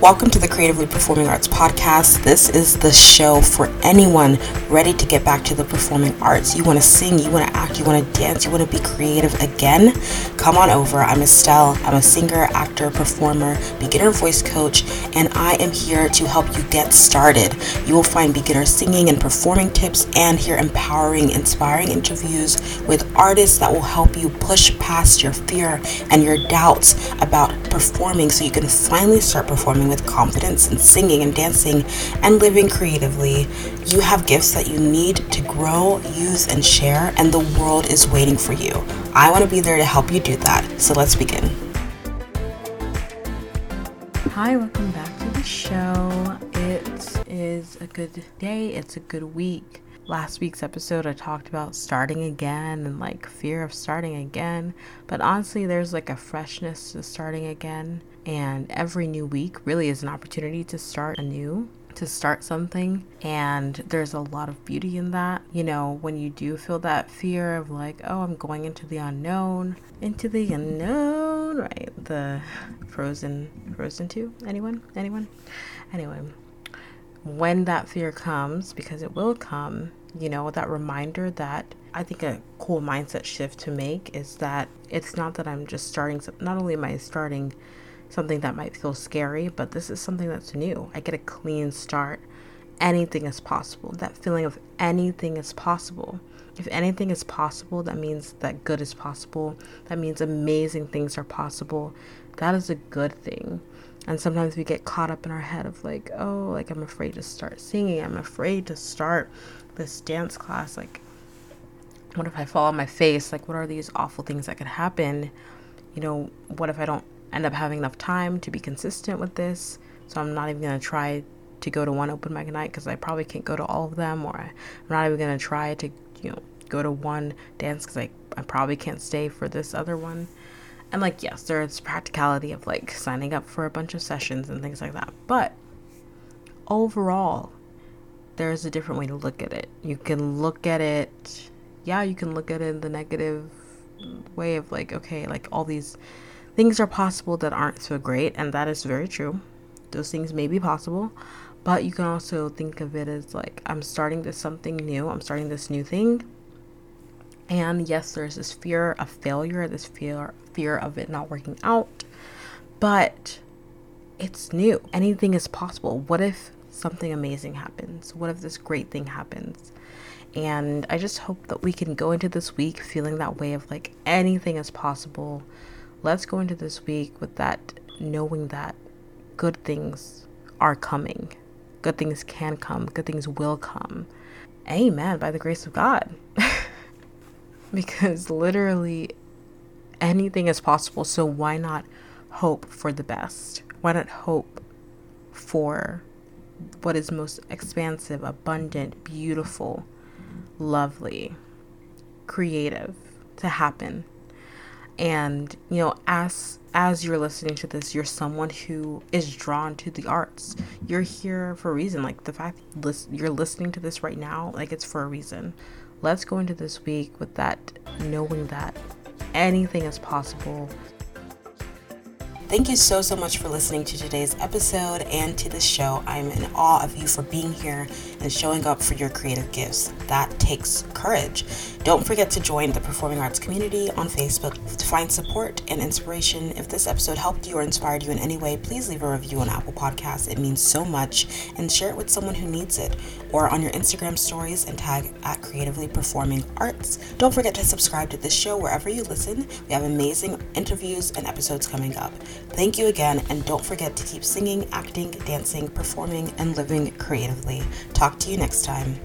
Welcome to the Creatively Performing Arts Podcast. This is the show for anyone ready to get back to the performing arts. You want to sing, you want to act, you want to dance, you want to be creative again? Come on over. I'm Estelle. I'm a singer, actor, performer, beginner voice coach, and I am here to help you get started. You will find beginner singing and performing tips and hear empowering, inspiring interviews with artists that will help you push past your fear and your doubts about performing so you can finally start performing with confidence and singing and dancing and living creatively. You have gifts that you need to grow, use, and share, and the world is waiting for you. I want to be there to help you do that. So let's begin. Hi, welcome back to the show. It is a good day, it's a good week last week's episode, I talked about starting again and like fear of starting again. But honestly, there's like a freshness to starting again. And every new week really is an opportunity to start anew, to start something. And there's a lot of beauty in that. You know, when you do feel that fear of like, oh, I'm going into the unknown, into the unknown, right? The Frozen, Frozen 2? Anyone? Anyone? Anyway when that fear comes, because it will come, you know, that reminder that I think a cool mindset shift to make is that it's not that I'm just starting, not only am I starting something that might feel scary, but this is something that's new. I get a clean start. Anything is possible. That feeling of anything is possible. If anything is possible, that means that good is possible. That means amazing things are possible. That is a good thing. And sometimes we get caught up in our head of like, oh, like I'm afraid to start singing. I'm afraid to start this dance class. Like, what if I fall on my face? Like, what are these awful things that could happen? You know, what if I don't end up having enough time to be consistent with this? So I'm not even going to try to go to one open mic night because I probably can't go to all of them, or I'm not even going to try to, you know, go to one dance because I, I probably can't stay for this other one. And like, yes, there's practicality of like signing up for a bunch of sessions and things like that. But overall, there's a different way to look at it. You can look at it, yeah, you can look at it in the negative way of like, okay, like all these things are possible that aren't so great. And that is very true. Those things may be possible. But you can also think of it as like, I'm starting this something new, I'm starting this new thing and yes, there's this fear of failure, this fear fear of it not working out. But it's new. Anything is possible. What if something amazing happens? What if this great thing happens? And I just hope that we can go into this week feeling that way of like anything is possible. Let's go into this week with that knowing that good things are coming. Good things can come. Good things will come. Amen. By the grace of God. Because literally anything is possible. So why not hope for the best? Why not hope for what is most expansive, abundant, beautiful, lovely, creative to happen? And you know, as as you're listening to this, you're someone who is drawn to the arts. You're here for a reason. Like the fact you're listening to this right now, like it's for a reason let's go into this week with that knowing that anything is possible Thank you so, so much for listening to today's episode and to this show. I'm in awe of you for being here and showing up for your creative gifts. That takes courage. Don't forget to join the performing arts community on Facebook to find support and inspiration. If this episode helped you or inspired you in any way, please leave a review on Apple Podcasts. It means so much. And share it with someone who needs it or on your Instagram stories and tag at Creatively Performing Arts. Don't forget to subscribe to this show wherever you listen. We have amazing interviews and episodes coming up. Thank you again, and don't forget to keep singing, acting, dancing, performing, and living creatively. Talk to you next time.